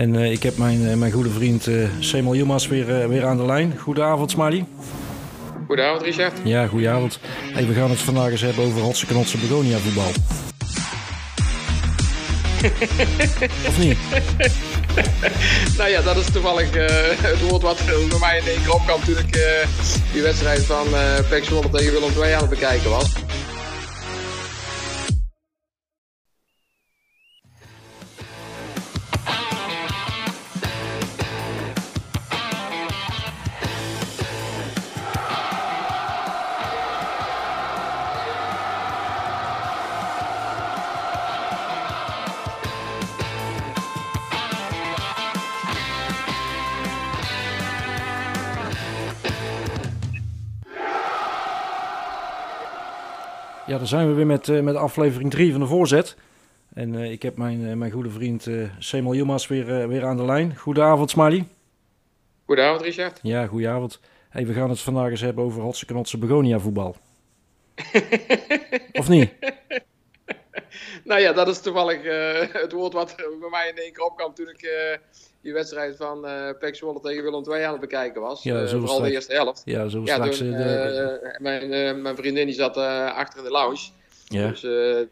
En uh, ik heb mijn, uh, mijn goede vriend uh, Yilmaz weer, weer aan de lijn. Goedenavond, Smiley. Goedenavond, Richard. Ja, goedenavond. Hey, we gaan het vandaag eens hebben over Hotse Knotse Begonia voetbal. of niet? nou ja, dat is toevallig het woord wat bij mij in één keer opkwam toen ik die wedstrijd van uh, Pek tegen Willem II aan het bekijken was. Dan zijn we weer met, uh, met aflevering 3 van de voorzet. En uh, ik heb mijn, uh, mijn goede vriend uh, Yilmaz weer, weer aan de lijn. Goedenavond, Smiley. Goedenavond, Richard. Ja, goedenavond. Hey, we gaan het vandaag eens hebben over Hotse Knotse Begonia voetbal. of niet? Nou ja, dat is toevallig het woord wat bij mij in één keer opkwam toen ik die wedstrijd van uh, Pek Zwolle tegen Willem II aan het bekijken was. Ja, vooral straks, de eerste helft. Ja, zo ja, straks. toen, de, mijn, mijn vriendin die zat achter in de lounge. Ja. Dus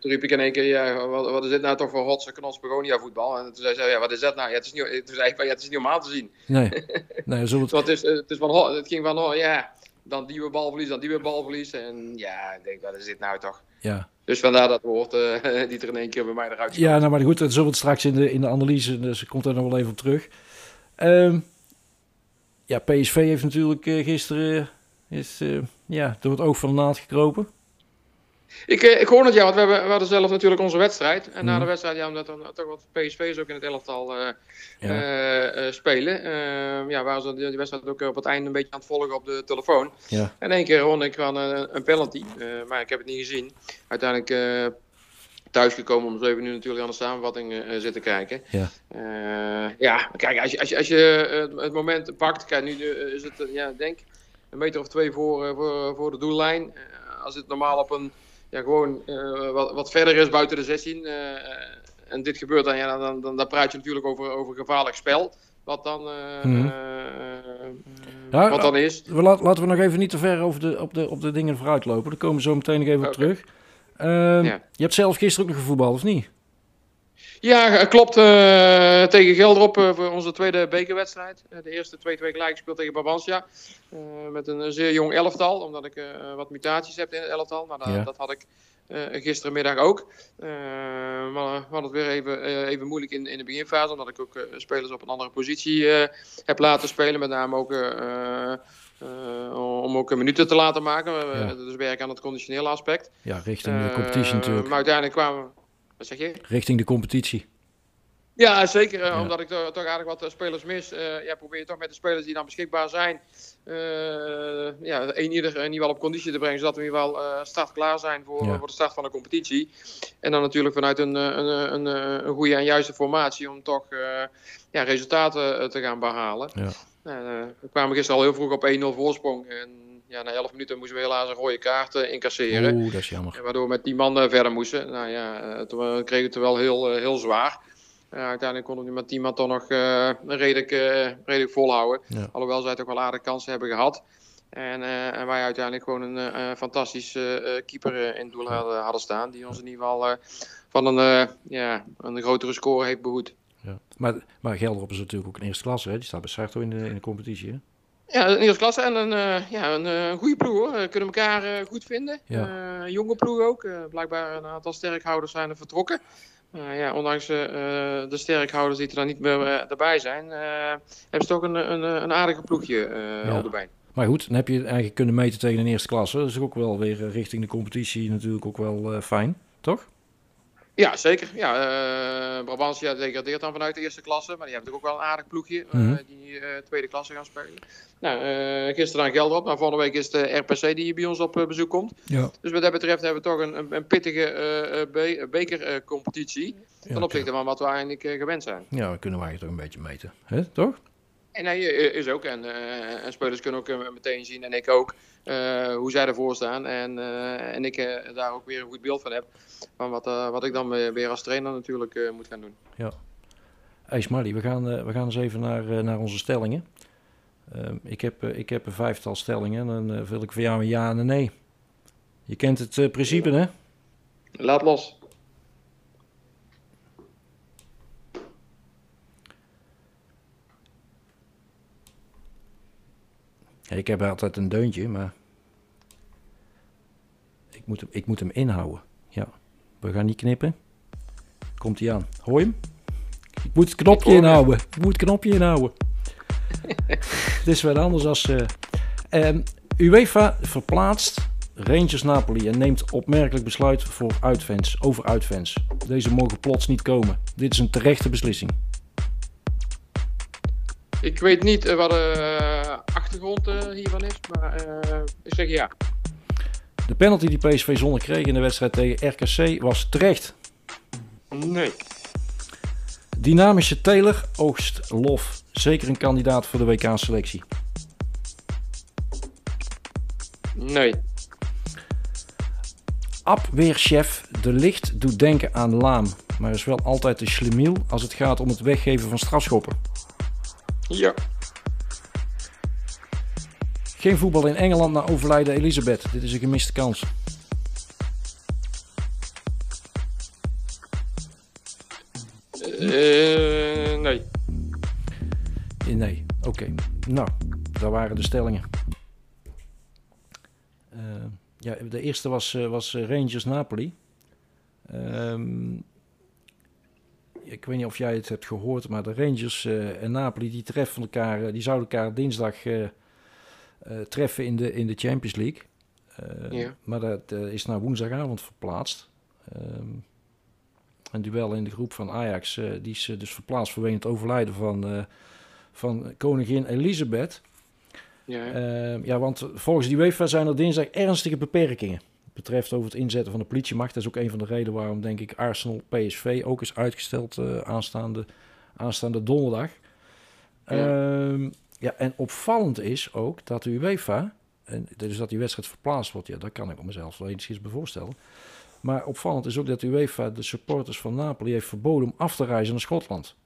toen riep ik in één keer, ja, wat, wat is dit nou toch voor hotse knots begonia voetbal? En toen zei ze, ja, wat is dat nou? Ja, het, is niet, toen zei ik, ja, het is niet normaal te zien. Nee, nee zo het... Want het, is, het, is van, het ging van, oh, ja, dan die weer balverlies, dan die weer balverlies. En ja, ik denk, wat is dit nou toch? Ja. Dus vandaar dat woord uh, die er in één keer bij mij eruit. Ja, nou maar goed, dat zullen we het straks in de, in de analyse, dus komt er nog wel even op terug. Um, ja, PSV heeft natuurlijk uh, gisteren is, uh, ja, door het oog van de naald gekropen. Ik, uh, ik hoor het ja, want we, hebben, we hadden zelf natuurlijk onze wedstrijd. En mm. na de wedstrijd, ja, omdat er toch wat PSV's ook in het elftal ja. spelen. Ehm, ja, waren ze die, die wedstrijd ook op het einde een beetje aan het volgen op de telefoon. Ja. En één keer won ik gewoon een, een penalty. maar ik heb het niet gezien. Uiteindelijk thuisgekomen om 7 uur natuurlijk aan de samenvatting uh, zitten kijken. Ja, uh, ja kijk, als je, als je, als je uh, het moment pakt, kijk, nu is het, ja, denk een meter of twee voor, voor, voor de doellijn. als het normaal op een, ja, gewoon wat, wat verder is buiten de 16 en dit gebeurt, dan, ja, dan, dan, dan praat je natuurlijk over, over gevaarlijk spel. Wat dan, Mhm. ja, wat dan is. We laat, laten we nog even niet te ver over de, op, de, op de dingen vooruit lopen. Daar komen we zo meteen nog even op terug. Ja. Je hebt zelf gisteren ook nog gevoetbald, of niet? Ja, klopt. Uh, tegen Gelderop uh, voor onze tweede bekerwedstrijd. Uh, de eerste 2-2 gelijk gespeeld tegen Brabantia. met een zeer jong elftal, omdat ik wat mutaties heb in het elftal. Maar dat, Ja. dat had ik gisterenmiddag ook. maar we hadden het weer even, even moeilijk in, in de beginfase, omdat ik ook spelers op een andere positie heb laten spelen. Met name ook om ook minuten te laten maken. Ja. Dus werk aan het conditionele aspect. Ja, richting de competitie natuurlijk. Maar uiteindelijk kwamen we... Wat zeg je? Richting de competitie. Ja, zeker. eh, Ja. Omdat ik to- toch aardig wat eh, spelers mis. Eh, ja, probeer je toch met de spelers die dan beschikbaar zijn. eh ja, een ieder in ieder geval op conditie te brengen. Zodat we in ieder geval startklaar zijn voor, Ja. voor de start van de competitie. En dan natuurlijk vanuit een, een, een, een, goede en juiste formatie. Om toch ja, resultaten te gaan behalen. Ja. Nou, we kwamen gisteren al heel vroeg op 1-0 voorsprong. En ja, na 11 minuten moesten we helaas een rode kaart eh, incasseren. Oeh, dat is jammer. En waardoor we met die man eh, verder moesten. Nou ja, eh, toen we- kregen we het wel heel, eh, heel zwaar. Eh, uiteindelijk konden we met die man toch nog eh, redelijk, eh, redelijk volhouden. Ja. Alhoewel zij toch wel aardige kansen hebben gehad. En, eh, en wij uiteindelijk gewoon een eh, eh, fantastische eh, keeper eh, in het doel hadden, hadden staan. Die ons in ieder geval eh, van een, eh, ja, een grotere score heeft behoed. Ja. Maar, maar Gelderop is natuurlijk ook een eerste klasse, hè? Die staat bij Sarto in de, in de competitie, hè? Ja, een eerste klasse en een, eh, ja, een eh, goede ploeg hoor. We kunnen elkaar eh, goed vinden. Ja. Eh, jonge ploeg ook. Eh, blijkbaar een aantal sterkhouders zijn er vertrokken. Eh, ja, ondanks eh, eh, de sterkhouders die er dan niet meer eh, erbij zijn, eh, hebben ze toch een, een, een aardige ploegje eh Ja. op de been. Maar goed, dan heb je het eigenlijk kunnen meten tegen een eerste klasse. Dat is ook wel weer eh, richting de competitie natuurlijk ook wel eh, fijn, toch? Ja, zeker. Ja, eh Brabantia degradeert dan vanuit de eerste klasse, maar die hebben natuurlijk ook wel een aardig ploegje eh, Mhm. die eh, tweede klasse gaan spelen. Nou, gisteren dan Gelderop, maar volgende week is de RPC die bij ons op bezoek komt. Ja. Dus wat dat betreft hebben we toch een, een, pittige be bekercompetitie. ten opzichte van wat we eigenlijk gewend zijn. Ja, we kunnen we eigenlijk toch een beetje meten, hè? toch? En nee, is ook. En, eh, en spelers kunnen ook eh, meteen zien, en ik ook, eh, hoe zij ervoor staan. En, en ik daar ook weer een goed beeld van heb. Van wat, wat ik dan weer als trainer natuurlijk moet gaan doen. Hey Smarty, we gaan, we gaan eens even naar, naar onze stellingen. Ehm, ik, heb, ik heb een vijftal stellingen en dan wil ik voor jou een ja en een nee. Je kent het principe, hè? Laat los. Ik heb altijd een deuntje, maar ik moet, hem, ik moet hem inhouden. Ja, we gaan niet knippen. Komt hij aan. Hoor je hem? Ik moet het knopje inhouden. Ik moet het knopje inhouden. Het is wat anders als... Uh, UEFA verplaatst Rangers Napoli en neemt opmerkelijk besluit voor uitfans, over uitfans. Deze mogen plots niet komen. Dit is een terechte beslissing. Ik weet niet uh, wat de achtergrond uh, hiervan is, maar uh, ik zeg ja. De penalty die PSV zonder kreeg in de wedstrijd tegen RKC was terecht. Nee. Dynamische Taylor oogst lof. Zeker een kandidaat voor de WK-selectie. Nee. Abweerchef De Licht doet denken aan Laam, maar is wel altijd de schlemiel als het gaat om het weggeven van strafschoppen. Ja. Geen voetbal in Engeland na overlijden Elisabeth. Dit is een gemiste kans. Uh, nee. Nee, oké. Nou, daar waren de stellingen. Uh, ja, de eerste was, was Rangers Napoli. Um, ik weet niet of jij het hebt gehoord, maar de Rangers en Napoli die treffen elkaar, die zouden elkaar dinsdag treffen in de, in de Champions League. Ja. Maar dat is naar woensdagavond verplaatst. Um, een duel in de groep van Ajax, die is dus verplaatst vanwege het overlijden van, van koningin Elisabeth. Ja. Ehm, ja, want volgens die UEFA zijn er dinsdag ernstige beperkingen betreft over het inzetten van de politiemacht. Dat is ook een van de redenen waarom, denk ik, Arsenal PSV ook is uitgesteld uh, aanstaande, aanstaande donderdag. Ja. Um, ja, en opvallend is ook dat de UEFA, en dus dat die wedstrijd verplaatst wordt, ja, dat kan ik me mezelf wel eens bij voorstellen. Maar opvallend is ook dat de UEFA de supporters van Napoli heeft verboden om af te reizen naar Schotland.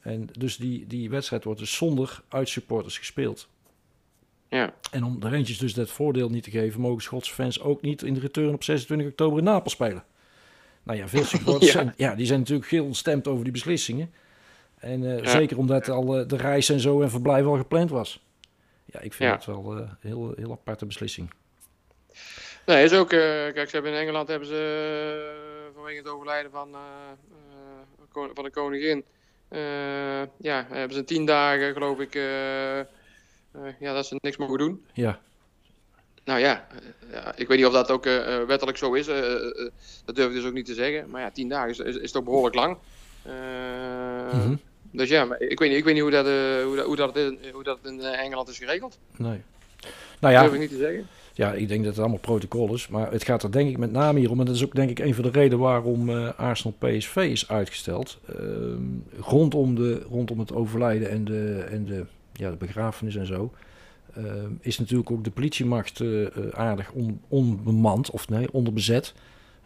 En dus die, die wedstrijd wordt dus zonder uitsupporters gespeeld. Ja. En om de Rangers dus dat voordeel niet te geven, mogen Schotse fans ook niet in de return op 26 oktober in Napels spelen. Nou ja, veel supporters ja. Zijn, ja, die zijn natuurlijk heel ontstemd over die beslissingen. En uh, ja. zeker omdat al uh, de reis en zo en verblijf al gepland was. Ja, ik vind ja. het wel een uh, heel, heel aparte beslissing. Nee, is ook, kijk, ze hebben in Engeland hebben ze vanwege het overlijden van, van de koningin, ja, hebben ze tien dagen geloof ik ja, dat ze niks mogen doen. Ja. Nou ja, ja ik weet niet of dat ook uh, wettelijk zo is. dat durf ik dus ook niet te zeggen. Maar ja, tien dagen is, is, is toch behoorlijk lang. Mm -hmm. Dus ja, maar ik weet niet, ik weet niet hoe, dat, hoe, dat, hoe, dat in, hoe dat in Engeland is geregeld. Nee. Nou ja, dat durf ik niet te zeggen. Ja, ik denk dat het allemaal protocol is. Maar het gaat er denk ik met name hier om. En dat is ook denk ik een van de redenen waarom uh, Arsenal PSV is uitgesteld. Uh, rondom, de, rondom het overlijden en de, en de ja, de begrafenis en zo. Uh, is natuurlijk ook de politiemacht aardig on, onbemand, of nee, onderbezet.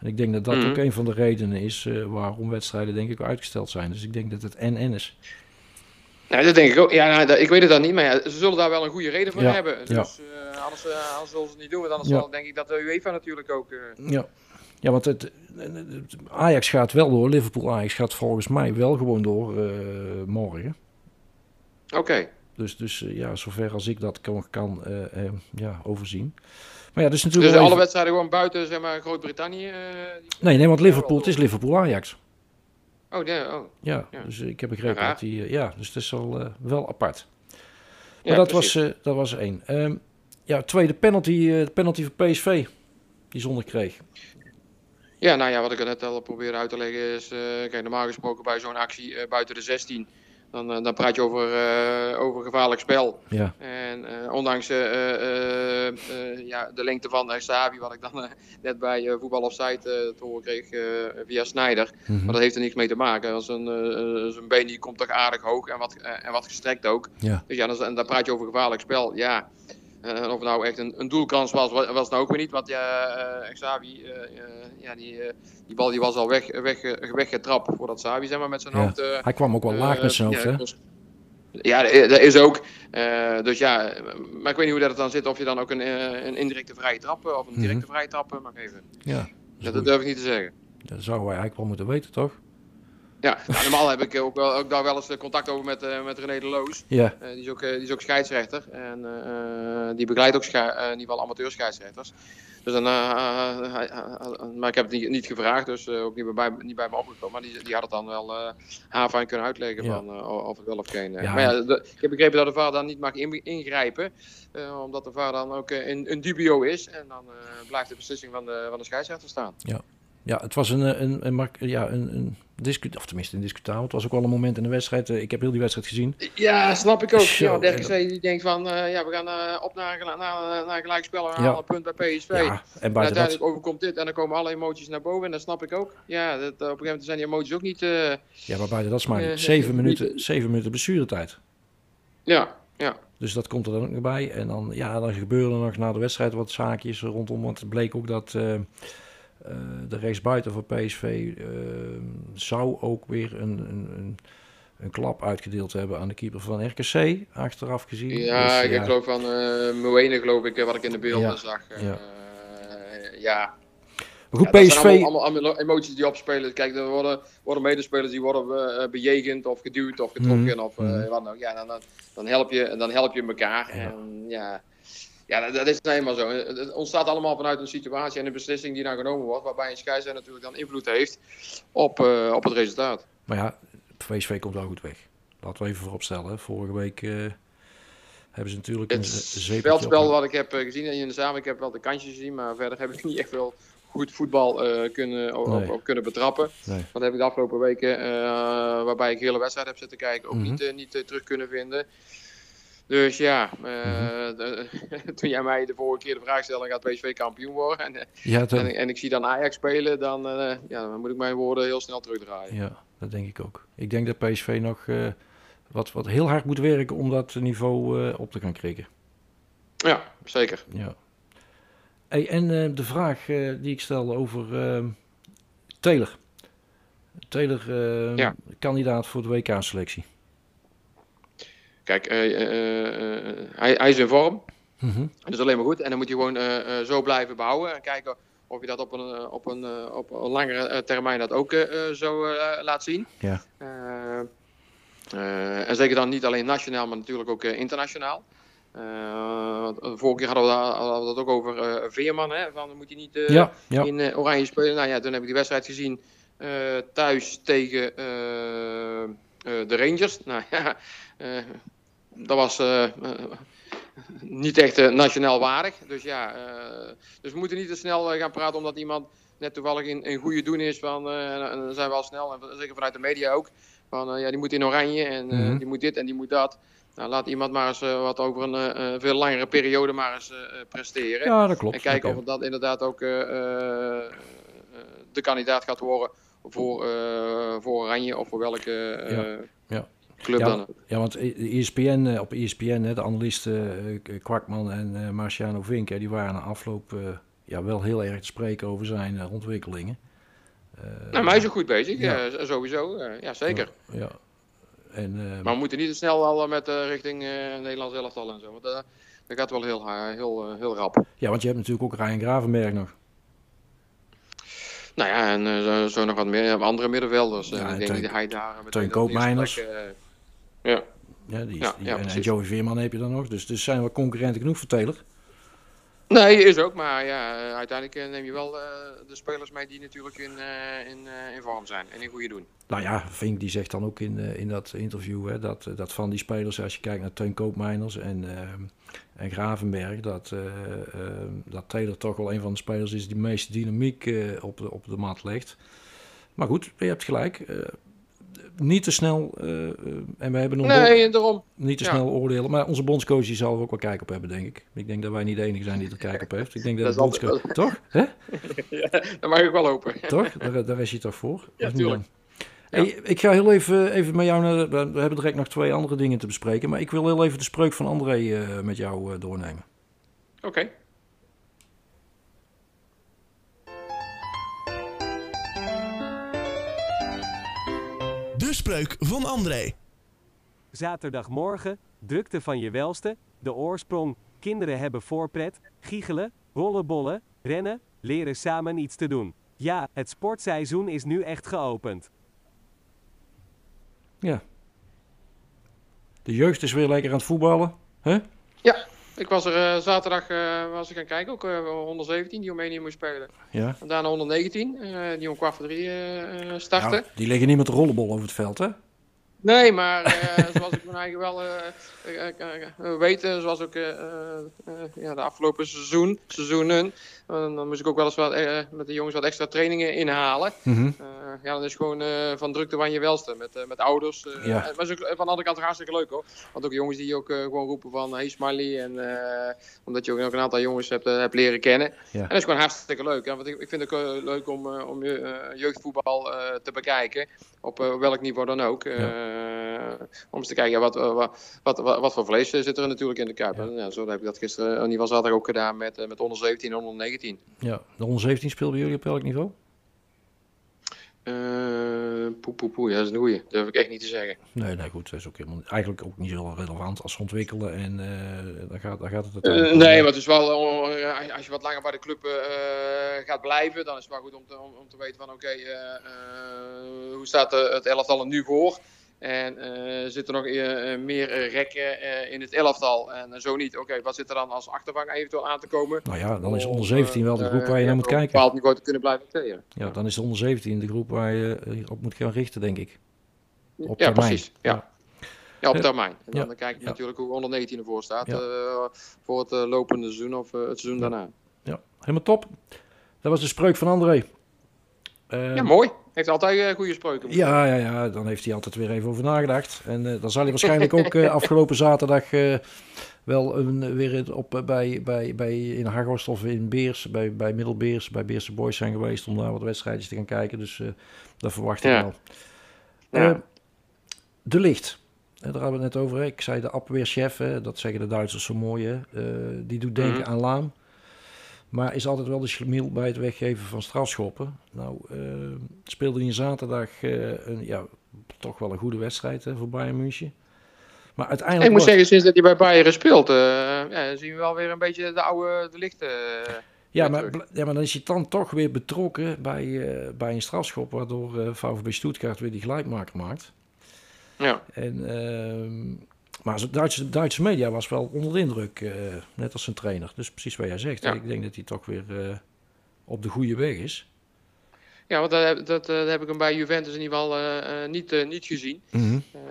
En ik denk dat dat mm. ook een van de redenen is uh, waarom wedstrijden denk ik uitgesteld zijn. Dus ik denk dat het NN is. Nou, dat denk ik ook. Ja, nou, dat, ik weet het dan niet, maar ja, ze zullen daar wel een goede reden voor ja, hebben. Dus ja. anders, anders zullen ze het niet doen. Want anders ja. denk ik dat de UEFA natuurlijk ook... Ja. Ja, want het, Ajax gaat wel door. Liverpool Ajax gaat volgens mij wel gewoon door morgen. Oké. Okay. Dus, dus uh, ja, zover als ik dat kan, kan uh, uh, ja, overzien. Maar ja, dus natuurlijk. Dus alle even... wedstrijden gewoon buiten zeg maar, Groot-Brittannië? nee, nee, want Liverpool, het is Liverpool-Ajax. Oh, nee, oh. Ja, ja, dus ik heb begrepen ja, dat die. ja, dus het is al wel apart. Maar ja, dat, was, dat was één. Um, ja, tweede penalty, penalty voor PSV, die zonder kreeg. Ja, nou ja, wat ik er net al probeer uit te leggen is, kijk, normaal gesproken bij zo'n actie buiten de 16 dan, eh, dan praat je over, uh, over gevaarlijk spel. Ja. En uh, ondanks ja, de lengte van Savi, wat ik dan net bij Voetbal Offside te horen kreeg via Snijder. Mm -hmm. Maar dat heeft er niks mee te maken. Als een, zijn been die komt toch aardig hoog en wat, en wat gestrekt ook. Ja. Dus ja, dan, dan praat je over gevaarlijk spel. Ja, En of het nou echt een, een doelkans was, was het nou ook weer niet. Want ja, uh, Xavi, uh, ja, die, die bal die was al weg, weg, weggetrapt voordat Xavi zeg maar, met zijn Ja. hoofd... Hij kwam ook wel laag met zijn hoofd, hè? Ja, dat is ook. Eh, dus ja, maar ik weet niet hoe dat dan zit. Of je dan ook een, eh, een indirecte vrije trap eh, of een directe vrije trap eh, mag geven. Ja, dat, dat durf ik niet te zeggen. dat zouden wij eigenlijk wel moeten weten, toch? Ja, nou, normaal heb ik ook, wel, ook daar wel eens eh, contact over met, eh, met René de Loos. Ja, Eh, die, is ook, die is ook scheidsrechter. En die begeleidt ook in ieder geval amateur scheidsrechters. Dus dan, maar ik heb het niet, niet gevraagd, dus ook niet bij, niet bij me opgekomen. Maar die, die had het dan wel eh haar fijn kunnen uitleggen Ja. van, of het wel of geen. Ja. Maar ja, de- ik heb begrepen dat de VAR dan niet mag in- ingrijpen. omdat de VAR dan ook een, een dubio is. En dan blijft de beslissing van de, van de scheidsrechter staan. ja het was een, eh, een, een, ja, een, een discu of tenminste een discutabel. Het was ook wel een moment in de wedstrijd. eh, Ik heb heel die wedstrijd gezien. Ja, snap ik ook. Zo, ja, Dirk en zei, die denkt van, eh, ja, we gaan eh, op naar, naar, naar, naar gelijkspel. We Ja. een punt bij PSV. Ja, en En buiten dat... uiteindelijk overkomt dit en dan komen alle emoties naar boven en dat snap ik ook. Ja, dat, op een gegeven moment zijn die emoties ook niet... Ja, maar buiten dat is maar zeven, minuten, zeven minuten blessuretijd. ja, ja. Dus dat komt er dan ook nog bij. En dan, ja, dan gebeuren er nog na de wedstrijd wat zaakjes rondom. Want het bleek ook dat de rechtsbuiten van PSV eh, zou ook weer een, een, een, een klap uitgedeeld hebben aan de keeper van RKC. Achteraf gezien. Ja, Dus, ik geloof van uh, Moene, geloof ik, eh, wat ik in de beelden Ja, zag. eh, ja. ja. Maar goed, PSV... zijn allemaal, allemaal, emoties die opspelen. Kijk, er worden, worden medespelers die worden eh, bejegend of geduwd of getrokken Mhm, of eh, mhm. wat dan ook. Ja, dan, dan, dan, help je, dan help je elkaar. En, ja, ja dat, is nou eenmaal zo. Het het ontstaat allemaal vanuit een situatie en een beslissing die nou genomen wordt, waarbij een scheidsrechter natuurlijk dan invloed heeft op, eh, op het resultaat. Maar ja, PSV komt wel goed weg. Laten we even vooropstellen. Vorige week eh, hebben ze natuurlijk een Het ze- zeepeltje veldspel wat ik heb eh, gezien in de zaal, ik heb wel de kansjes gezien, maar verder heb ik niet echt wel goed voetbal kunnen, op, Nee. op kunnen betrappen. Nee. Dat heb ik de afgelopen weken, waarbij ik de hele wedstrijd heb zitten kijken, ook Mhm. niet, niet terug kunnen vinden. Dus ja, eh, Mhm. de- toen jij mij de vorige keer de vraag stelde, gaat PSV kampioen worden? En, eh, Ja, dat, en, en ik zie dan Ajax spelen, dan, eh, ja, dan moet ik mijn woorden heel snel terugdraaien. ja, dat denk ik ook. Ik denk dat PSV nog eh, wat, wat heel hard moet werken om dat niveau eh, op te gaan krikken. Ja, zeker. Ja. Hey, en eh, de vraag eh, die ik stelde over eh Taylor. Taylor, eh, Ja. kandidaat voor de WK-selectie. Kijk, eh, eh, eh, hij, hij is in vorm. Mhm. Dat is alleen maar goed. En dan moet je gewoon zo blijven behouden. En kijken of je dat op een, op een, op een langere termijn dat ook zo laat zien. Ja. En zeker dan niet alleen nationaal, maar natuurlijk ook internationaal. Vorige keer hadden we, daar- hadden we dat ook over Veerman. Hè? Van, dan moet je niet Ja, ja. in Oranje spelen. Nou ja, toen heb ik die wedstrijd gezien thuis tegen de Rangers. Nou ja, dat was eh, eh, niet echt eh, nationaal waardig. Dus ja, dus we moeten niet te snel gaan praten omdat iemand net toevallig in een goede doen is. Van, en, dan zijn we al snel, en zeker vanuit de media ook. Van ja, die moet in oranje en Mhm. die moet dit en die moet dat. Nou, laat iemand maar eens wat over een veel langere periode maar eens presteren. ja, dat klopt. En kijken of dat inderdaad ook de kandidaat gaat worden voor, voor Oranje of voor welke Ja, ja. Club Ja, dan. Ja, want ESPN, eh, op ESPN, hè, de analisten eh, Kwakman en eh, Marciano Vink, hè, die waren na afloop ja, wel heel erg te spreken over zijn ontwikkelingen. Nou, maar hij is ook goed bezig, Ja. sowieso. ja, zeker. Ja, ja. En, Maar we moeten niet te snel al met eh, richting Nederlands elftal en zo. Want dat gaat wel heel, heel, heel rap. ja, want je hebt natuurlijk ook Ryan Gravenberg nog. Nou ja, en zo, nog wat meer andere middenvelders. Ja, en ik denk dat hij daar Teun Koopmeiners. Ja. Ja, die, is- Ja, die- ja, en. Joey Veerman heb je dan nog. Dus, dus zijn we concurrenten genoeg voor Taylor. Nee, is ook. Maar ja, uiteindelijk eh, neem je wel eh, de spelers mee die natuurlijk in, eh, in, in vorm zijn en in goede doen. Nou ja, Vink die zegt dan ook in, in dat interview hè, dat, dat van die spelers, als je kijkt naar Teun Koopmeiners en, en Gravenberg, dat, dat Taylor toch wel een van de spelers is die de meeste dynamiek op, de, op de mat legt. Maar goed, je hebt gelijk. Niet te snel, eh, eh, en we hebben nog Nee, daarom. niet te ja. snel oordelen, maar onze bondscoach die zal er ook wel kijk op hebben, denk ik. Ik denk dat wij niet de enige zijn die er kijk op heeft. Ik denk dat, Dat de altijd- bondscoach... Toch? Hè? Ja, dat mag ik wel hopen. Toch? Daar, daar is je toch voor? Ja, tuurlijk. Hey, ik ga heel even, even met jou naar. We hebben direct nog twee andere dingen te bespreken. Maar ik wil heel even de spreuk van André eh, met jou eh, doornemen. Oké. Spreuk van André. Zaterdagmorgen, drukte van je welste, de oorsprong, kinderen hebben voorpret, giechelen, rollenbollen, rennen, leren samen iets te doen. Ja, het sportseizoen is nu echt geopend. Ja. De jeugd is weer lekker aan het voetballen. hè? Ja, ik was er eh, zaterdag eh, was ik gaan kijken, ook eh, 117 die Roemenië moest spelen. Ja. En daarna 119, eh, die om kwart voor drie starten. Ja, die liggen niet met de rollenbol over het veld, hè? Nee, maar zoals ik mijn eigen wel weet, zoals ook ja, de afgelopen seizoen, seizoenen, eh, dan moest ik ook wel eens wat, eh, met de jongens wat extra trainingen inhalen. Mhm. Eh, ja, dan is gewoon eh, van drukte van je welste met, met ouders. Ja. Maar is ook van de andere kant hartstikke leuk hoor. Want ook jongens die ook gewoon roepen van hey Smiley. En, omdat je ook een aantal jongens hebt, hebt leren kennen. Ja. En dat is gewoon hartstikke leuk. Ja, want ik, ik vind het ook leuk om, om jeugdvoetbal te bekijken. Op welk niveau dan ook. Om eens te kijken ja, wat, eh, wat, wat, wat, wat voor vlees eh, zit er natuurlijk in de Kuip. Ja. Zo heb ik dat gisteren, in ieder geval ook gedaan met, eh, met 117 en 119. ja. De 117 speelden jullie op welk niveau? Eh poe, poe, poe. Ja, dat is een goeie. Dat durf ik echt niet te zeggen. Nee, nee, goed. Dat is ook helemaal, eigenlijk ook niet zo relevant als ze ontwikkelen. En eh dan, gaat, dan gaat het Eh, om. nee, maar het is wel, eh, als je wat langer bij de club eh, gaat blijven, dan is het wel goed om te, om, om te weten van oké, eh, eh, hoe staat eh, het elftal er nu voor? En eh zit er nog eh, eh, meer rekken in het elftal? En zo niet, oké, wat zit er dan als achtervang eventueel aan te komen? Nou ja, dan is onder 17 wel de groep waar je naar moet op een kijken. bepaald niveau te kunnen blijven acteren. Ja, dan is de onder 17 de groep waar je op moet gaan richten, denk ik. Op ja, termijn. precies. Ja. Ja, op termijn. En dan, kijk je Ja. natuurlijk hoe onder 19 ervoor staat voor het lopende seizoen of het seizoen daarna. Ja, helemaal top. Dat was de spreuk van André. Eh, Ja, mooi. Heeft altijd eh, goede spreuken. Ja, ja, ja, dan heeft hij altijd weer even over nagedacht. En eh, dan zal hij waarschijnlijk ook eh, afgelopen zaterdag wel een, weer op, bij, bij, bij, in Hagorst of in Beers, bij, bij Middelbeers, bij Beerse Boys zijn geweest om daar wat wedstrijdjes te gaan kijken. Dus eh dat verwacht ik Ja. wel. Ja. Eh, de licht. Daar hadden we het net over. hè. Ik zei de Abwehrchef, hè, dat zeggen de Duitsers zo mooi. Hè. Die doet denken Mhm. aan Laam. Maar is altijd wel de schlemiel bij het weggeven van strafschoppen. Nou, eh, speelde hij zaterdag eh, een, ja, toch wel een goede wedstrijd hè, voor Bayern München. Maar uiteindelijk... Ik moet zeggen, sinds dat hij bij Bayern speelt, eh, ja, zien we wel weer een beetje de oude de lichte. ja, maar, ja, maar dan is hij dan toch weer betrokken bij, bij een strafschop... waardoor VfB Stuttgart weer die gelijkmaker maakt. ja. En, ehm, maar de Duitse, Duitse media was wel onder de indruk, eh, net als zijn trainer. Dus precies wat jij zegt. Ja. Ik denk dat hij toch weer eh, op de goede weg is. ja, want dat, dat, dat heb ik hem bij Juventus in ieder geval eh, eh, niet, eh, niet gezien. Mhm. Eh,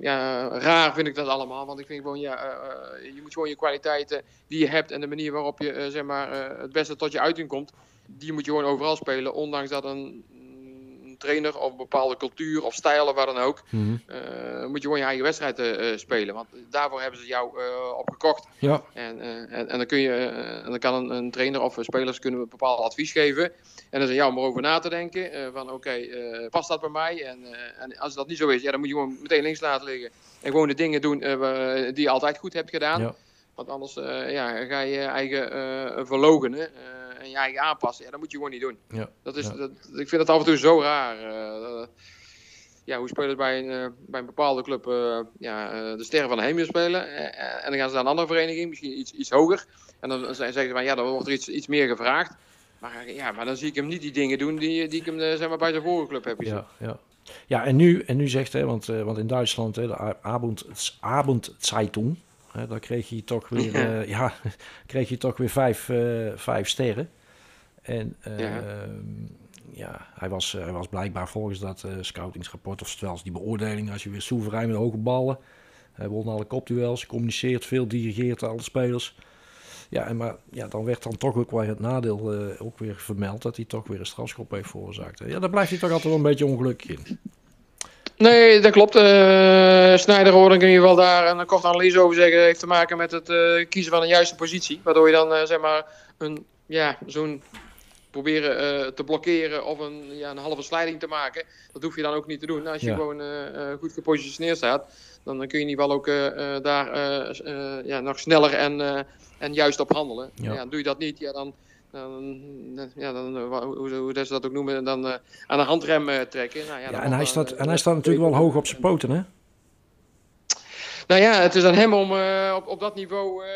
ja, raar vind ik dat allemaal. Want ik vind gewoon, ja, eh, eh, je moet gewoon je kwaliteiten die je hebt en de manier waarop je eh, zeg maar, eh, het beste tot je uiting komt, die moet je gewoon overal spelen. Ondanks dat een trainer of een bepaalde cultuur of stijl of wat dan ook, Mhm. eh, moet je gewoon je eigen wedstrijd eh, eh, spelen. Want daarvoor hebben ze jou opgekocht. Ja, En, en, en dan kun je, en dan kan een, een trainer of spelers kunnen een bepaald advies geven. En dan is het jou om erover na te denken. van oké, past dat bij mij? En, en als dat niet zo is, ja, dan moet je gewoon meteen links laten liggen. En gewoon de dingen doen die je altijd goed hebt gedaan. ja. Want anders ja, ga je eigen verlogenen en je eigen aanpassen. Ja, dat moet je gewoon niet doen. Ja, Dat is, ja. dat, ik vind dat af en toe zo raar. eh, ja, hoe spelers bij een, eh, bij een bepaalde club eh, ja, eh, de sterren van de hemel spelen. eh, eh, en dan gaan ze naar een andere vereniging, misschien iets, iets hoger. En dan zeggen ze van ja, dan wordt er iets, iets meer gevraagd. Maar, eh, ja, maar dan zie ik hem niet die dingen doen die, die ik hem eh, zeg maar, bij zijn vorige club heb gezien. Ja, ja. ja en, nu, en nu zegt hij, want, eh, want in Duitsland, hè, de Abendzeitung, hè, daar kreeg hij toch weer, Ja. eh, ja, kreeg hij toch weer vijf, eh, vijf sterren. En Ja. ja, hij, was, eh, hij was blijkbaar volgens dat scoutingsrapport, of zelfs die beoordeling, als je weer soeverein met hoge ballen, hij won alle kopduels, communiceert veel, dirigeert alle spelers. Ja, en maar ja, dan werd dan toch ook weer het nadeel ook weer vermeld dat hij toch weer een strafschop heeft veroorzaakt. Ja, daar blijft hij toch altijd wel een beetje ongelukkig in. Nee, dat klopt. Eh Snijder hoorde ik in ieder geval daar een korte analyse over zeggen. Heeft te maken met het eh, kiezen van een juiste positie. Waardoor je dan eh, zeg maar een, ja, zo'n proberen te blokkeren of een, ja, een halve slijding te maken. Dat hoef je dan ook niet te doen. Als je Ja. gewoon goed gepositioneerd staat, dan kun je in ieder geval ook daar ja, nog sneller en, en juist op handelen. Ja. Ja. doe je dat niet, ja, dan, dan, ja, dan hoe, hoe ze dat ook noemen, dan aan de handrem trekken. Nou, ja, Ja, en hij staat, en hij staat natuurlijk wel hoog op zijn poten, hè? Nou ja, het is aan hem om eh, op, op dat niveau, eh,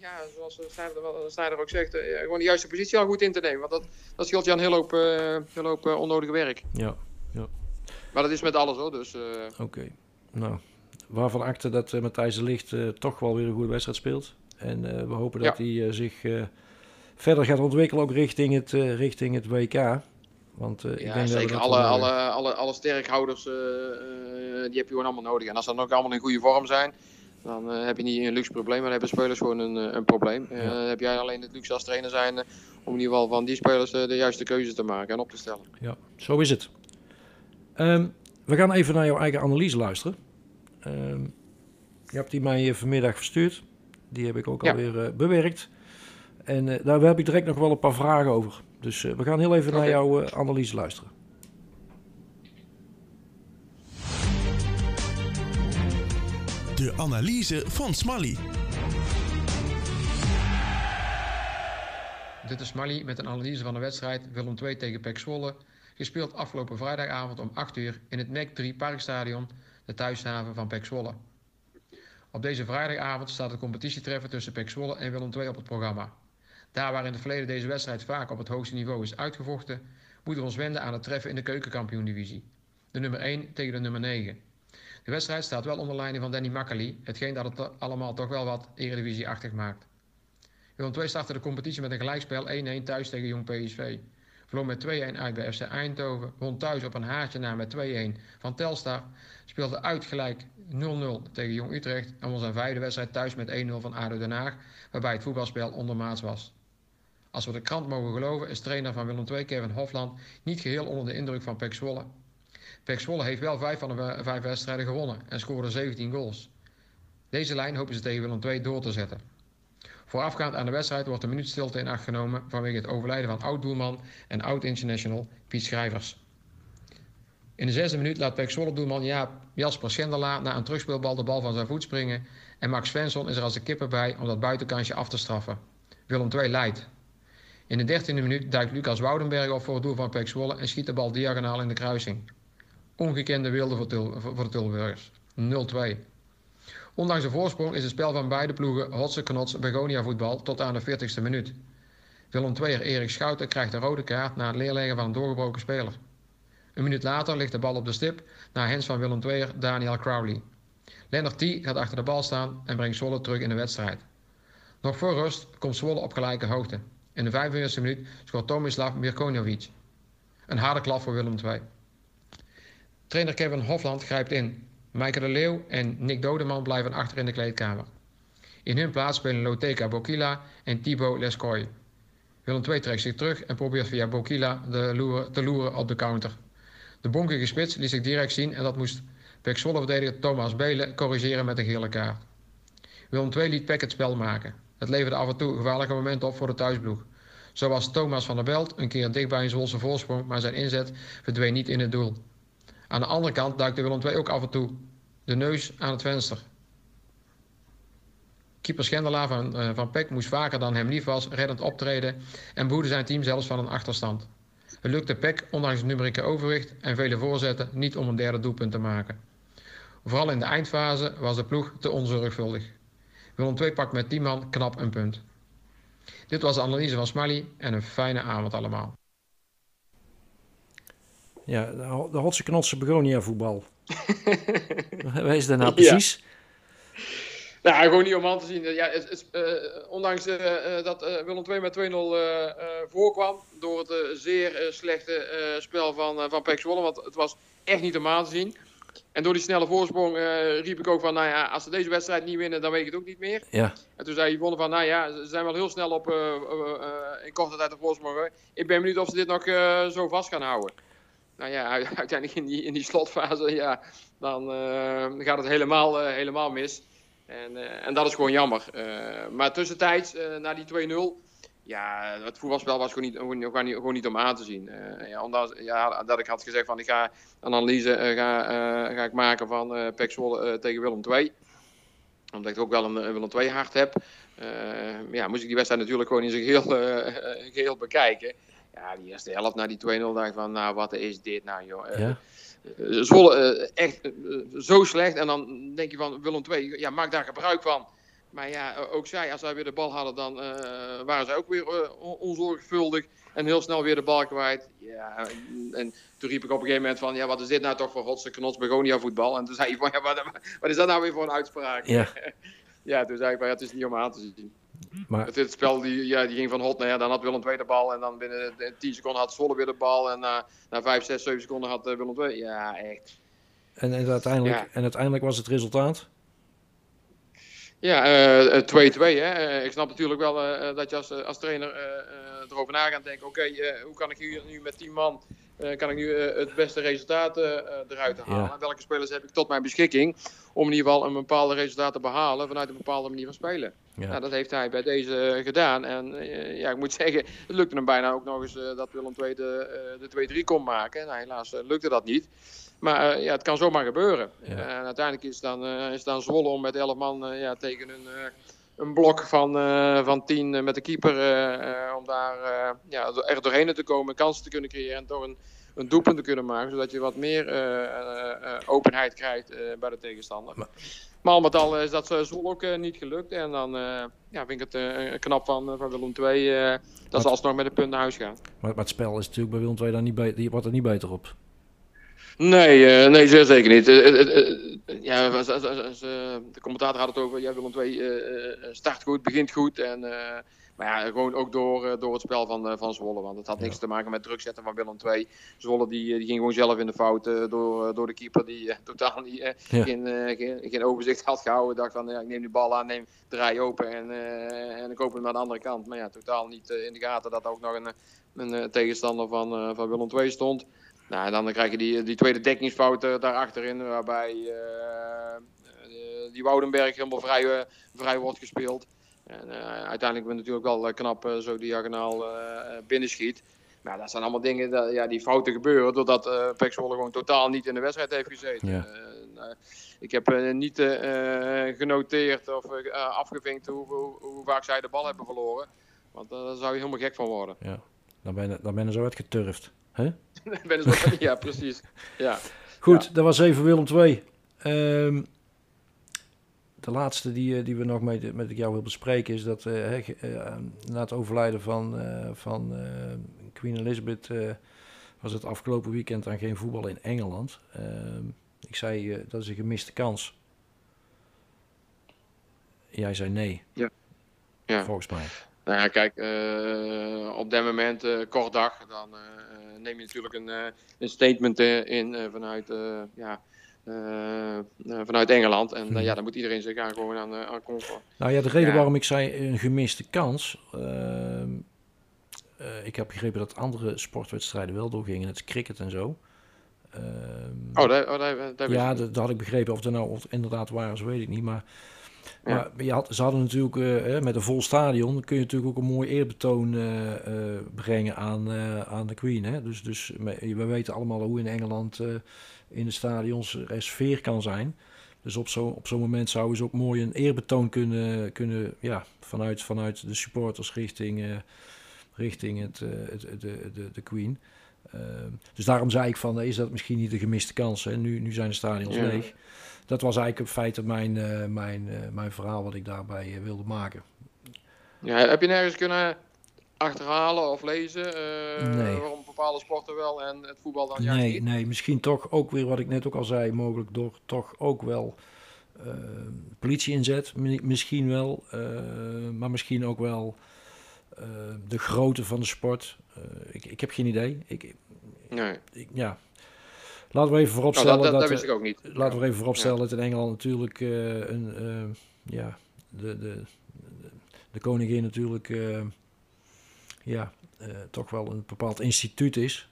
ja, zoals Snijder, ook zegt, eh, gewoon de juiste positie al goed in te nemen. Want dat, dat scheelt je aan een hele hoop, eh, hele hoop eh, onnodige werk. Ja, Maar dat is met alles hoor, dus... eh, oké. Nou, waarvan akte dat eh, Matthijs de Ligt eh, toch wel weer een goede wedstrijd speelt. En eh, we hopen dat hij eh, zich eh, verder gaat ontwikkelen, ook richting het, eh, richting het WK. Want eh, ik ja, denk dat we zeker. dat Alle, wel, eh, alle, alle, alle sterkhouders, die heb je gewoon allemaal nodig. En als ze dan ook allemaal in goede vorm zijn, dan heb je niet een luxe probleem, maar dan hebben spelers gewoon een, een probleem. Ja. Dan heb jij alleen het luxe als trainer zijn om in ieder geval van die spelers de juiste keuze te maken en op te stellen. Ja, zo is het. Ehm, we gaan even naar jouw eigen analyse luisteren. Ehm, je hebt die mij vanmiddag verstuurd. Die heb ik ook Ja. alweer bewerkt. En eh, daar heb ik direct nog wel een paar vragen over. Dus eh, we gaan heel even naar jouw eh, analyse luisteren. De analyse van Smally. Dit is Smally met een analyse van de wedstrijd Willem II tegen PEC Zwolle. Gespeeld afgelopen vrijdagavond om 8 uur in het MEC 3 Parkstadion, de thuishaven van PEC Zwolle. Op deze vrijdagavond staat het competitietreffer tussen PEC Zwolle en Willem II op het programma. Daar waar in het verleden deze wedstrijd vaak op het hoogste niveau is uitgevochten, moeten we ons wenden aan het treffen in de keukenkampioen-divisie. De nummer 1 tegen de nummer 9. De wedstrijd staat wel onder leiding van Danny Makkely, hetgeen dat het allemaal toch wel wat eredivisie-achtig maakt. Willem II startte de competitie met een gelijkspel 1-1 thuis tegen Jong PSV. Verloor met 2-1 uit bij FC Eindhoven. Won thuis op een haartje na met 2-1 van Telstar. Speelde uit gelijk 0-0 tegen Jong Utrecht. En won zijn vijfde wedstrijd thuis met 1-0 van ADO Den Haag. Waarbij het voetbalspel ondermaats was. Als we de krant mogen geloven is trainer van Willem II Kevin Hofland niet geheel onder de indruk van PEC Zwolle. PEC Zwolle heeft wel vijf van de vijf wedstrijden gewonnen en scoorde 17 goals. Deze lijn hopen ze tegen Willem II door te zetten. Voorafgaand aan de wedstrijd wordt een minuut stilte in acht genomen vanwege het overlijden van oud-doelman en oud-international Piet Schrijvers. In de zesde minuut laat Pek Zwolle doelman Jaap Jasper Schendela na een terugspeelbal de bal van zijn voet springen en Max Svensson is er als de kipper bij om dat buitenkansje af te straffen. Willem II leidt. In de dertiende minuut duikt Lucas Woudenberg op voor het doel van Pek Zwolle en schiet de bal diagonaal in de kruising. Ongekende wilde voor, de Tilburgers. 0-2. Ondanks de voorsprong is het spel van beide ploegen hotse knots begonia voetbal tot aan de 40ste minuut. Willem II'er Erik Schouten krijgt een rode kaart na het neerleggen van een doorgebroken speler. Een minuut later ligt de bal op de stip na hens van Willem II'er Daniel Crowley. Lennart T gaat achter de bal staan en brengt Zwolle terug in de wedstrijd. Nog voor rust komt Zwolle op gelijke hoogte. In de 45e minuut scoort Tomislav Mirkonovic. Een harde klap voor Willem II. Trainer Kevin Hofland grijpt in. Maaike de Leeuw en Nick Dodeman blijven achter in de kleedkamer. In hun plaats spelen Loteka Bokila en Thibaut Lescoy. Willem II trekt zich terug en probeert via Bokila de loeren, te loeren op de counter. De bonkige spits liet zich direct zien en dat moest Pek Zwolle-verdediger Thomas Belen corrigeren met een gele kaart. Willem II liet Peck het spel maken. Het leverde af en toe gevaarlijke momenten op voor de thuisploeg. Zo was Thomas van der Belt een keer dicht bij een Zwolse voorsprong, maar zijn inzet verdween niet in het doel. Aan de andere kant duikte Willem II ook af en toe de neus aan het venster. Keeper Schendelaar van, eh, van Peck moest vaker dan hem lief was reddend optreden en behoedde zijn team zelfs van een achterstand. Het lukte Peck, ondanks het numerieke overwicht en vele voorzetten, niet om een derde doelpunt te maken. Vooral in de eindfase was de ploeg te onzorgvuldig. Willem II pakt met 10 man knap een punt. Dit was de analyse van Smally en een fijne avond allemaal. Ja, de, ho- de hotse knotse begonia voetbal. Waar is dat nou Ja. precies? Nou, gewoon niet om aan te zien. Ja, eh, ondanks eh, eh, dat eh, Willem II met 2-0 eh, eh, voorkwam door het zeer eh, slechte eh, spel van, van PEC Zwolle, want het was echt niet om aan te zien. En door die snelle voorsprong eh, riep ik ook van, nou ja, als ze deze wedstrijd niet winnen, dan weet ik het ook niet meer. Ja, En toen zei Yvonne van, nou ja, ze zijn wel heel snel op eh, eh, in korte tijd de voorsprong. Ik ben benieuwd of ze dit nog zo vast gaan houden. Nou ja, uiteindelijk in die, in die slotfase, ja, dan gaat het helemaal, helemaal mis. En, en dat is gewoon jammer. Maar tussentijds, na die 2-0, ja, het voetbalspel was gewoon niet, gewoon, gewoon niet, gewoon niet om aan te zien. Uh, ja, omdat ja, dat ik had gezegd van ik ga een analyse uh, ga, uh, ga ik maken van uh, Pek Zwolle tegen Willem II. Omdat ik ook wel een Willem II hart heb. ja, moest ik die wedstrijd natuurlijk gewoon in zijn geheel, geheel bekijken. Ja, die eerste helft na die 2-0 dacht van nou wat is dit nou joh. Ja. Zwolle echt zo slecht en dan denk je van Willem II, ja maak daar gebruik van. Maar ja, ook zij, als zij weer de bal hadden, dan uh, waren zij ook weer uh, onzorgvuldig. En heel snel weer de bal kwijt. Ja, en toen riep ik op een gegeven moment van, ja, wat is dit nou toch voor rotse knots begonia voetbal? En toen zei hij van, ja, wat, wat, is dat nou weer voor een uitspraak? Ja, ja toen zei ik van, ja, het is niet om aan te zien. Maar... Het, het spel die, ja, die ging van hot naar ja, dan had Willem II de bal. En dan binnen 10 seconden had Zwolle weer de bal. En na, na 5, 6, 7 seconden had Willem II. Ja, echt. En, en, uiteindelijk, ja. en uiteindelijk was het resultaat? Ja, 2-2. Uh, hè. ik snap natuurlijk wel dat je als, als trainer erover na gaat denken: oké, okay, hoe kan ik hier nu met 10 man kan ik nu het beste resultaat eruit halen? Ja. Welke spelers heb ik tot mijn beschikking om in ieder geval een bepaalde resultaat te behalen vanuit een bepaalde manier van spelen? Ja. Nou, dat heeft hij bij deze gedaan. En ja, ik moet zeggen, het lukte hem bijna ook nog eens dat Willem II de, de 2-3 kon maken. Nou, helaas lukte dat niet. Maar uh, ja, het kan zomaar gebeuren. Ja. Uh, en uiteindelijk is dan, uh, is dan Zwolle om met 11 man ja, tegen een, een blok van, van 10 met de keeper. om daar ja, er doorheen te komen, kansen te kunnen creëren en toch een, een doelpunt te kunnen maken. Zodat je wat meer openheid krijgt bij de tegenstander. Maar, maar al met al is dat Zwolle ook niet gelukt. En dan ja, vind ik het knap van, van Willem II dat ze alsnog met een punt naar huis gaan. Maar, maar het spel is natuurlijk bij Willem II dan niet beter, die wordt er niet beter op. Nee, uh, nee, zeer zeker niet. Uh, uh, ja, de commentator had het over, Willem II start goed, begint goed. En, maar ja, gewoon ook door, door het spel van, van Zwolle. Want het had niks ja. te maken met druk zetten van Willem II. Zwolle die, die ging gewoon zelf in de fout door, door de keeper die totaal niet, ja. geen, geen, geen, overzicht had gehouden. Dacht van, ja, ik neem die bal aan, neem, draai open en, en ik open hem naar de andere kant. Maar ja, totaal niet in de gaten dat ook nog een, een tegenstander van, van Willem II stond. Nou, en dan krijg je die, die tweede dekkingsfout daarachterin, waarbij uh, die Woudenberg helemaal vrij, uh, vrij wordt gespeeld. En uiteindelijk ben natuurlijk wel knap zo diagonaal binnenschiet. Maar dat zijn allemaal dingen dat, ja, die fouten gebeuren doordat uh, Pek Zwolle gewoon totaal niet in de wedstrijd heeft gezeten. Ja. ik heb niet genoteerd of afgevinkt hoe, hoe, hoe, vaak zij de bal hebben verloren. Want daar zou je helemaal gek van worden. Ja, dan ben je, dan ben je zo uitgeturfd. Hè? ja, precies. Ja. Goed, ja. dat was even Willem 2. Um, de laatste die, die we nog met, met jou wil bespreken is dat uh, uh, na het overlijden van, uh, van Queen Elizabeth was het afgelopen weekend dan geen voetbal in Engeland. Ehm, ik zei dat is een gemiste kans. Jij zei nee. Ja. ja. Volgens mij. Nou ja, kijk, op dat moment, kort dag, dan neem je natuurlijk een, een statement in vanuit, ja, vanuit Engeland. En Mhm. ja, dan moet iedereen zich aan, gewoon aan, aan conform. Nou ja, de reden Ja. waarom ik zei een gemiste kans. ehm, eh, ik heb begrepen dat andere sportwedstrijden wel doorgingen, als cricket en zo. Ehm, Oh, daar, oh, daar, daar ja, dat, dat had ik begrepen. Of er nou of het inderdaad waar is, weet ik niet. Maar. Maar je had, ze hadden natuurlijk eh, met een vol stadion kun je natuurlijk ook een mooi eerbetoon eh, eh, brengen aan, aan de Queen. Hè? Dus, dus we weten allemaal hoe in Engeland in de stadions er sfeer kan zijn. Dus op zo'n op zo'n moment zouden ze ook mooi een eerbetoon kunnen, kunnen ja, vanuit, vanuit de supporters richting, richting het, het, de, de, de Queen. Ehm, dus daarom zei ik van, is dat misschien niet de gemiste kans? Hè? Nu, nu zijn de stadions Ja. leeg. Dat was eigenlijk in feite mijn, eh, mijn, eh, mijn verhaal wat ik daarbij eh, wilde maken. Ja, heb je nergens kunnen achterhalen of lezen Nee. waarom bepaalde sporten wel en het voetbal dan juist Nee, niet? nee, misschien toch ook weer wat ik net ook al zei, mogelijk door toch ook wel politie inzet. Mi- Misschien wel, maar misschien ook wel de grootte van de sport. Ik, ik heb geen idee. Ik, Nee. ik, ja. Laten we even Nou, vooropstellen dat, dat, dat, dat wist ik ook niet. Laten we even vooropstellen dat in Engeland natuurlijk eh, een, eh, ja, de, de, de, koningin natuurlijk eh, ja, toch wel een bepaald instituut is.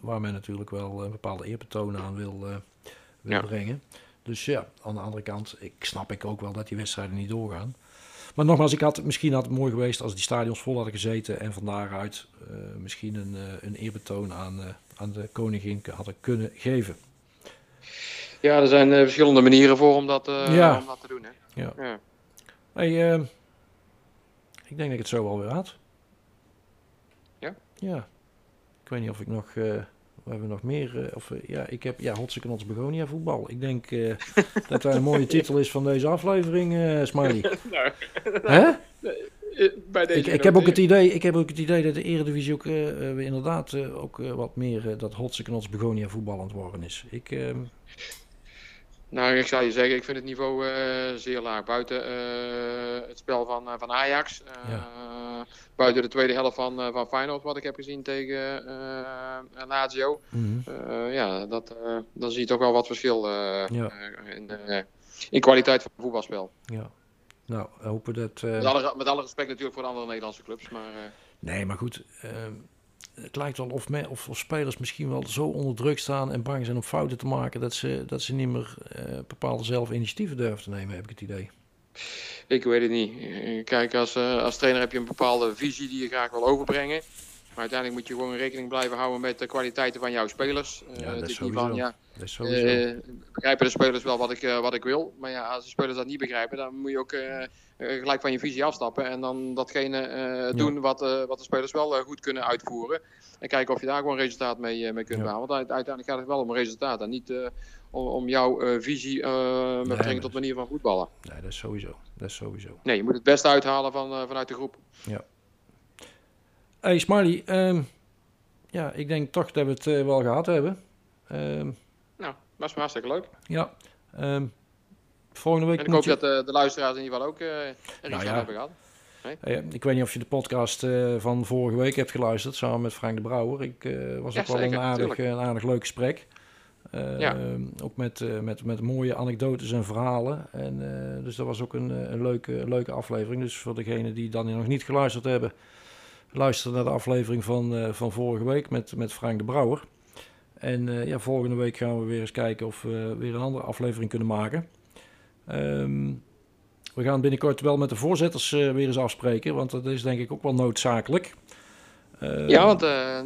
waar men natuurlijk wel een bepaalde eerbetoon aan wil, wil brengen. Dus ja, aan de andere kant, ik snap ik ook wel dat die wedstrijden niet doorgaan. Maar nogmaals, ik had, misschien had het mooi geweest als die stadions vol hadden gezeten en van daaruit misschien een, eh, een eerbetoon aan, aan de koningin hadden kunnen geven. Ja, er zijn eh, verschillende manieren voor om dat, eh, Ja. om dat te doen. Hè? Ja. Ja. Hey, eh, ik denk dat ik het zo wel weer had. Ja? Ja. Ik weet niet of ik nog... eh, we hebben nog meer... of, ja, ik heb... Ja, Hotsekenots Begonia voetbal. Ik denk dat dat een mooie titel is van deze aflevering, Smiley. Nou, Hè? Bij deze Ik, ik, heb ook het idee. ik heb ook het idee dat de Eredivisie ook eh, eh, inderdaad eh, ook eh, wat meer eh, dat Hotsekenots Begonia voetbal aan het worden is. Ik, ehm, Nou, ik zou je zeggen, ik vind het niveau eh, zeer laag. Buiten eh, het spel van, eh, van Ajax. eh, Buiten de tweede helft van, eh, van Feyenoord, wat ik heb gezien tegen eh Lazio. mhm. Eh, ja, dat, eh, dan zie je toch wel wat verschil eh, Ja. eh, in, eh, in kwaliteit van voetbalspel. ja. Nou, hopen dat... eh, Met, alle, met alle respect natuurlijk voor de andere Nederlandse clubs. Maar eh, Nee, maar goed. ehm, het lijkt wel of, me, of, of spelers misschien wel zo onder druk staan en bang zijn om fouten te maken dat ze, dat ze niet meer eh, bepaalde zelf initiatieven durven te nemen, heb ik het idee. ik weet het niet. Kijk, als, als trainer heb je een bepaalde visie die je graag wil overbrengen. Maar uiteindelijk moet je gewoon rekening blijven houden met de kwaliteiten van jouw spelers. Eh, Ja, dat het is niet van, sowieso. ja, Dat is sowieso. Eh, begrijpen de spelers wel wat ik, eh, wat ik wil. Maar ja, als de spelers dat niet begrijpen, dan moet je ook eh, eh, gelijk van je visie afstappen. En dan datgene eh, doen wat, eh, wat de spelers wel eh, goed kunnen uitvoeren. En kijken of je daar gewoon resultaat mee, eh, mee kunt Ja. behalen. Want uite- uiteindelijk gaat het wel om resultaat. En niet eh, om, om jouw eh, visie eh, met betrekking tot manier van voetballen. nee, dat is sowieso. Dat is sowieso. Nee, je moet het beste uithalen van, eh, vanuit de groep. Hey Smiley, ehm, ja, ik denk toch dat we het eh, wel gehad hebben. Ehm, Nou, dat is hartstikke leuk. ja, ehm, volgende week En ik hoop je... dat eh, de luisteraars in ieder geval ook er iets Nou ja. hebben gehad. Eh, ik weet niet of je de podcast van vorige week hebt geluisterd, samen met Frank de Brouwer. Ik was Ja, ook wel zeker, een, aardig, een aardig leuk gesprek. Ja. Ook met, met, met mooie anekdotes en verhalen. En, dus dat was ook een, een leuke, een leuke aflevering. Dus voor degenen die dan nog niet geluisterd hebben, luister naar de aflevering van, eh, van vorige week met, met Frank de Brouwer. En eh, ja, volgende week gaan we weer eens kijken of we weer een andere aflevering kunnen maken. Ehm, we gaan binnenkort wel met de voorzitters eh, weer eens afspreken, want dat is denk ik ook wel noodzakelijk. Eh, Ja, want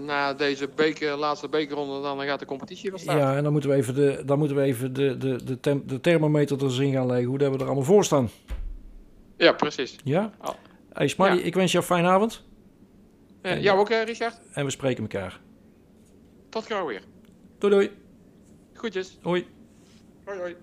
na deze beker, laatste bekerronde dan gaat de competitie van start. ja, en dan moeten we even de, dan moeten we even de, de, de, tem- de thermometer er eens in gaan leggen, hoe dat we er allemaal voor staan. Ja, precies. Ja? Oh. Hey Ja. ik wens je een fijne avond Eh, jou ook, eh, Richard? en we spreken elkaar. Tot gauw weer. Doei doei. Groetjes. Hoi. Hoi hoi.